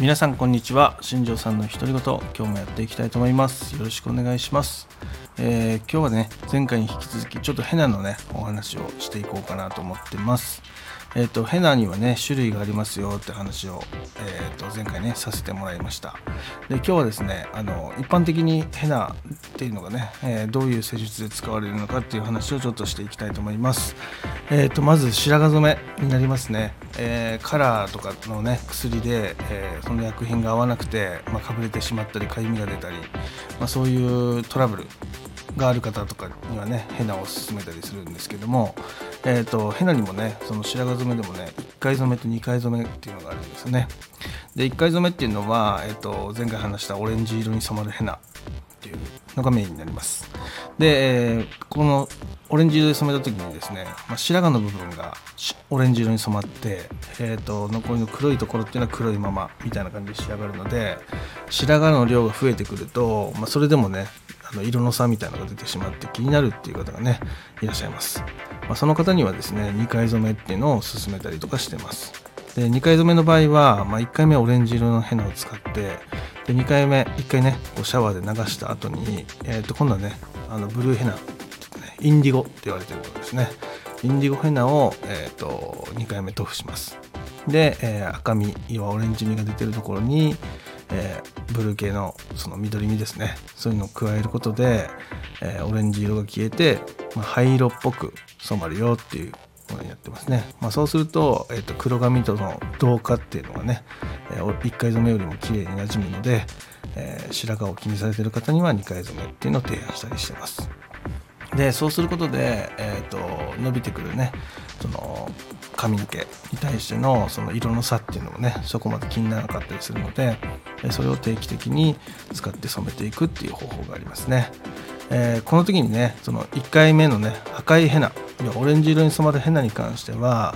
皆さんこんにちは。新庄さんの独り言今日もやっていきたいと思います。よろしくお願いします、えー今日はね前回に引き続きちょっとヘナのねお話をしていこうかなと思ってます。えっ、とヘナにはね種類がありますよって話を、えー、と前回ねさせてもらいました。で今日はですねあの一般的にヘナっていうのがね、えーどういう施術で使われるのかっていう話をちょっとしていきたいと思います。えっ、とまず白髪染めになりますね、えーカラーとかのね薬で、えーその薬品が合わなくて、まあ、かぶれてしまったりかゆみが出たり、まあ、そういうトラブルがある方とかにはねヘナを勧めたりするんですけども、えー、とヘナにもねその白髪染めでもね1回染めと2回染めっていうのがあるんですよね。で1回染めっていうのは、えー、と前回話したオレンジ色に染まるヘナ。っていうのがメインになります。で、このオレンジ色で染めた時にですね、まあ、白髪の部分がオレンジ色に染まって、えー、と残りの黒いところっていうのは黒いままみたいな感じで仕上がるので白髪の量が増えてくると、まあ、それでもねあの色の差みたいなのが出てしまって気になるっていう方がねいらっしゃいます、まあ、その方にはですね2回染めっていうのを勧めたりとかしてます。で2回染めの場合は、まあ、1回目はオレンジ色のヘナを使ってで2回目1回ねこうシャワーで流した後に、えー、と今度はねあのブルーヘナインディゴって言われてるものですね。インディゴヘナを、えー、と2回目塗布します。で、えー赤み要はオレンジみが出てるところに、えーブルー系のその緑みですね。そういうのを加えることで、えーオレンジ色が消えて、まあ、灰色っぽく染まるよっていうものになってますね、まあ、そうすると,、えー、と黒髪との同化っていうのがね、えー、1回染めよりも綺麗になじむので、えー白髪を気にされてる方には2回染めっていうのを提案したりしてます。でそうすることで、えー、と伸びてくるねその髪の毛に対してのその色の差っていうのもねそこまで気にならなかったりするのでそれを定期的に使って染めていくっていう方法がありますね、えーこの時にねその1回目のね赤いヘナオレンジ色に染まるヘナに関しては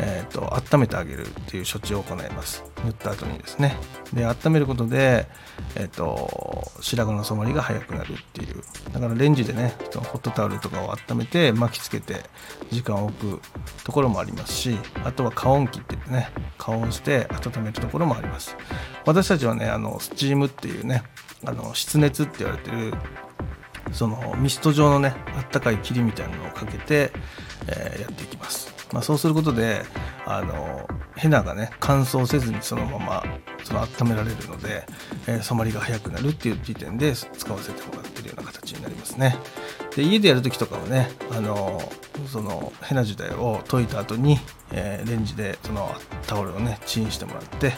えー、と温めてあげるっていう処置を行います。塗った後にですね。で温めることで、えー、と白髪の染まりが早くなるっていう。だからレンジでねホットタオルとかを温めて巻きつけて時間を置くところもありますしあとは加温器って言ってね加温して温めるところもあります。私たちはねあのスチームっていうねあの湿熱って言われてるそのミスト状のねあったかい霧みたいなのをかけて、えーやっていきます、まあ、そうすることであのヘナがね乾燥せずにそのままその温められるので、えー染まりが早くなるっていう時点で使わせてもらってるような形になりますね。で家でやる時とかはねあのそのヘナ自体を溶いた後に、えーレンジでそのタオルをねチンしてもらって、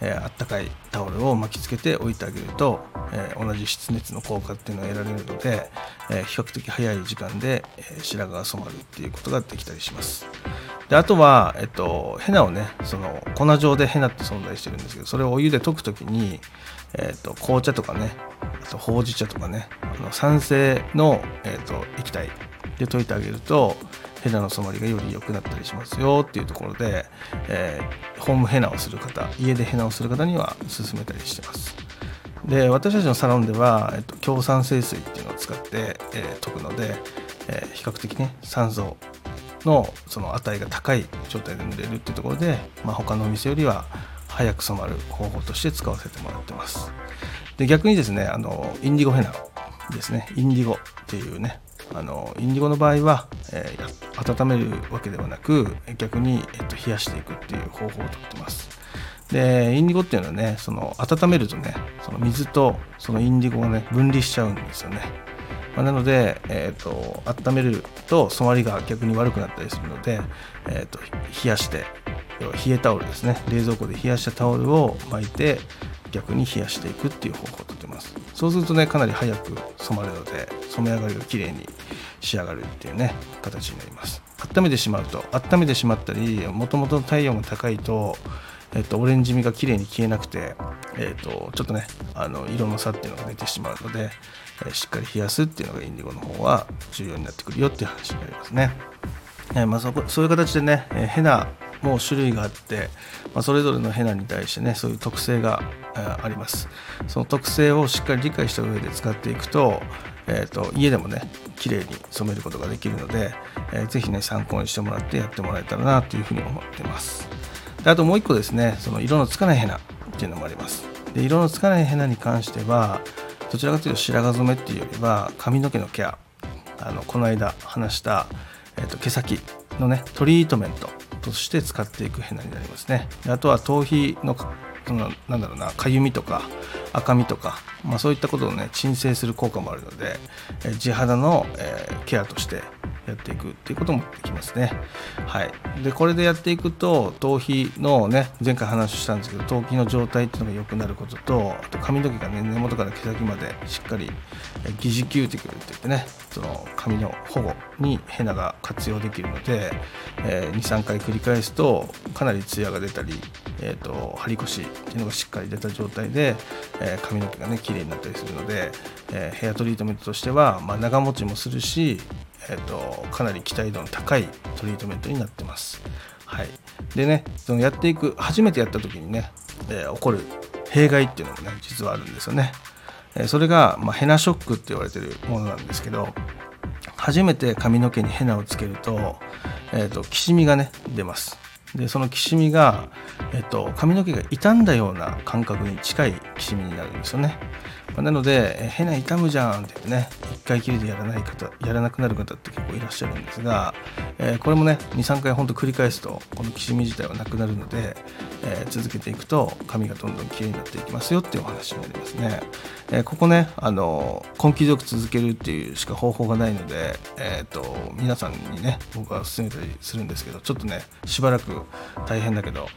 えーあったかいタオルを巻きつけて置いてあげると、えー同じ湿熱の効果っていうのが得られるので、えー比較的早い時間で、え白髪が染まるっていうことができたりします。であとは、えっと、ヘナをねその粉状でヘナって存在してるんですけどそれをお湯で溶く時に、えっと、紅茶とかねあとほうじ茶とかねあの酸性の、えっと、液体で溶いてあげるとヘナの染まりがより良くなったりしますよっていうところで、えーホームヘナをする方家でヘナをする方には勧めたりしてます。で私たちのサロンでは、えっと、強酸性水っていうのを使って、えーくので、えー比較的ね酸素のその値が高い状態で塗れるっていうところで、まあ、他のお店よりは早く染まる方法として使わせてもらってます。で逆にですねあのインディゴヘナですね。インディゴっていうねあのインディゴの場合は、えー温めるわけではなく逆に、えっと冷やしていくっていう方法をとってます。でインディゴっていうのはねその温めるとねその水とそのインディゴがね分離しちゃうんですよね、まあなので、えー、と温めると染まりが逆に悪くなったりするので、えー、と冷やして冷えタオルですね。冷蔵庫で冷やしたタオルを巻いて逆に冷やしていくっていう方法をとってます。そうするとねかなり早く染まるので染め上がりが綺麗に仕上がるっていうね形になります温めてしまうと温めてしまったりもともと体温が高いとえっと、オレンジみが綺麗に消えなくて、えっと、ちょっとねあの色の差っていうのが出てしまうので、えしっかり冷やすっていうのがインディゴの方は重要になってくるよっていう話になりますね。えまあ、そこそういう形でね、えーナも種類があって、まあ、それぞれのヘナに対してねそういう特性が、あります。その特性をしっかり理解した上で使っていくと,、えー、と家でもね綺麗に染めることができるので、えーぜひね参考にしてもらってやってもらえたらなというふうに思ってます。であともう一個ですねその色のつかないヘナっていうのもあります。で色のつかないヘナに関してはどちらかというと白髪染めっていうよりは髪の毛のケア。あのこの間話した、えーと、毛先のねトリートメントとして使っていくヘナになりますね。あとは頭皮のなんだろうなかゆみとか赤みとか、まあ、そういったことをね鎮静する効果もあるので、え地肌の、えー、ケアとしてやっていくっていうこともできますね。はい、でこれでやっていくと頭皮のね前回話したんですけど頭皮の状態っていうのが良くなることとあと髪の毛がね根元から毛先までしっかり疑似球ティクルって言ってねその髪の保護にヘナが活用できるので、えー、23回繰り返すとかなりツヤが出たり、えーと、張り腰っていうのがしっかり出た状態で、えー、髪の毛がね綺麗になったりするので、えー、ヘアトリートメントとしては、まあ、長持ちもするしえーと、かなり期待度の高いトリートメントになってます。はい、でねそのやっていく初めてやった時にね、えー、起こる弊害っていうのもね実はあるんですよね。えー、それが、まあ、ヘナショックって言われてるものなんですけど初めて髪の毛にヘナをつけると,、えーと、きしみがね出ます。でそのきしみが、えっと、髪の毛が傷んだような感覚に近いきしみになるんですよね。まなので、変な痛むじゃんって言ってね、1回きりでやらない方、やらなくなる方って結構いらっしゃるんですが、えー、これもね、2、3回本当繰り返すと、このきしみ自体はなくなるので、えー、続けていくと髪がどんどんきれいになっていきますよっていうお話になりますね。えー、ここね、あの根気強く続けるっていうしか方法がないので、えーと、皆さんにね、僕は勧めたりするんですけど、ちょっとね、しばらく大変だけど、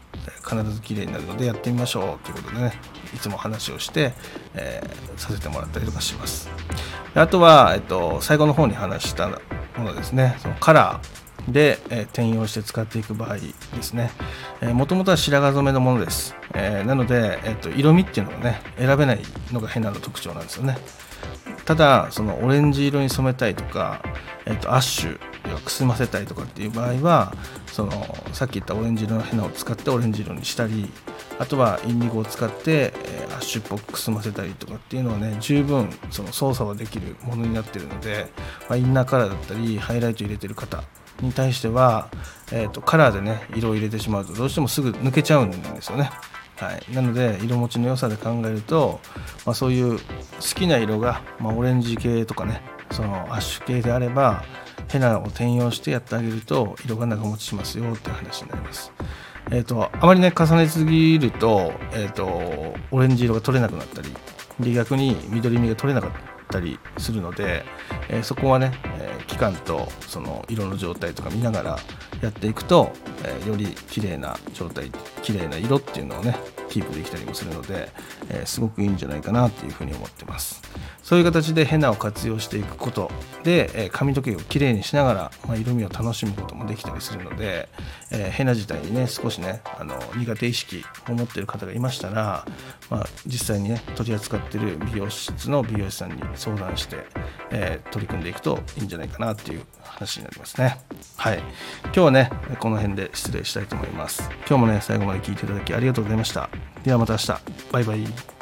必ず綺麗になるのでやってみましょうということでね、いつも話をして、えー、させてもらったりとかします。あとは、えっと、最後の方に話したものですね、そのカラーで、えー、転用して使っていく場合ですね、もともとは白髪染めのものです。えー、なので、えっと、色味っていうのがね、選べないのが変なの特徴なんですよね。ただ、そのオレンジ色に染めたいとか、えっと、アッシュくすませたいとかっていう場合はそのさっき言ったオレンジ色のヘナを使ってオレンジ色にしたりあとはインディゴを使って、え、アッシュっぽくくすませたりとかっていうのはね十分その操作はできるものになってるので、まあ、インナーカラーだったりハイライト入れてる方に対しては、えーと、カラーでね色を入れてしまうとどうしてもすぐ抜けちゃうんですよね。はい、なので色持ちの良さで考えると、まあ、そういう好きな色が、まあ、オレンジ系とかねそのアッシュ系であればヘナを転用してやってあげると色が長持ちしますよって話になります。えーと、あまりね重ねすぎると,、えーと、オレンジ色が取れなくなったりで逆に緑みが取れなかったりするので、えー、そこはね、えー、期間とその色の状態とか見ながらやっていくと、えー、より綺麗な状態綺麗な色っていうのをねキープできたりもするので、えー、すごくいいんじゃないかなっていうふうに思ってます。そういう形でヘナを活用していくことで、え髪の毛をきれいにしながら、まあ、色味を楽しむこともできたりするので、えー、ヘナ自体にね少しねあの苦手意識を持っている方がいましたら、まあ、実際にね取り扱ってる美容室の美容師さんに相談して、えー、取り組んでいくといいんじゃないかなっていう話になりますね。はい。今日はね、この辺で失礼したいと思います。今日もね、最後まで聞いていただきありがとうございました。ではまた明日。バイバイ。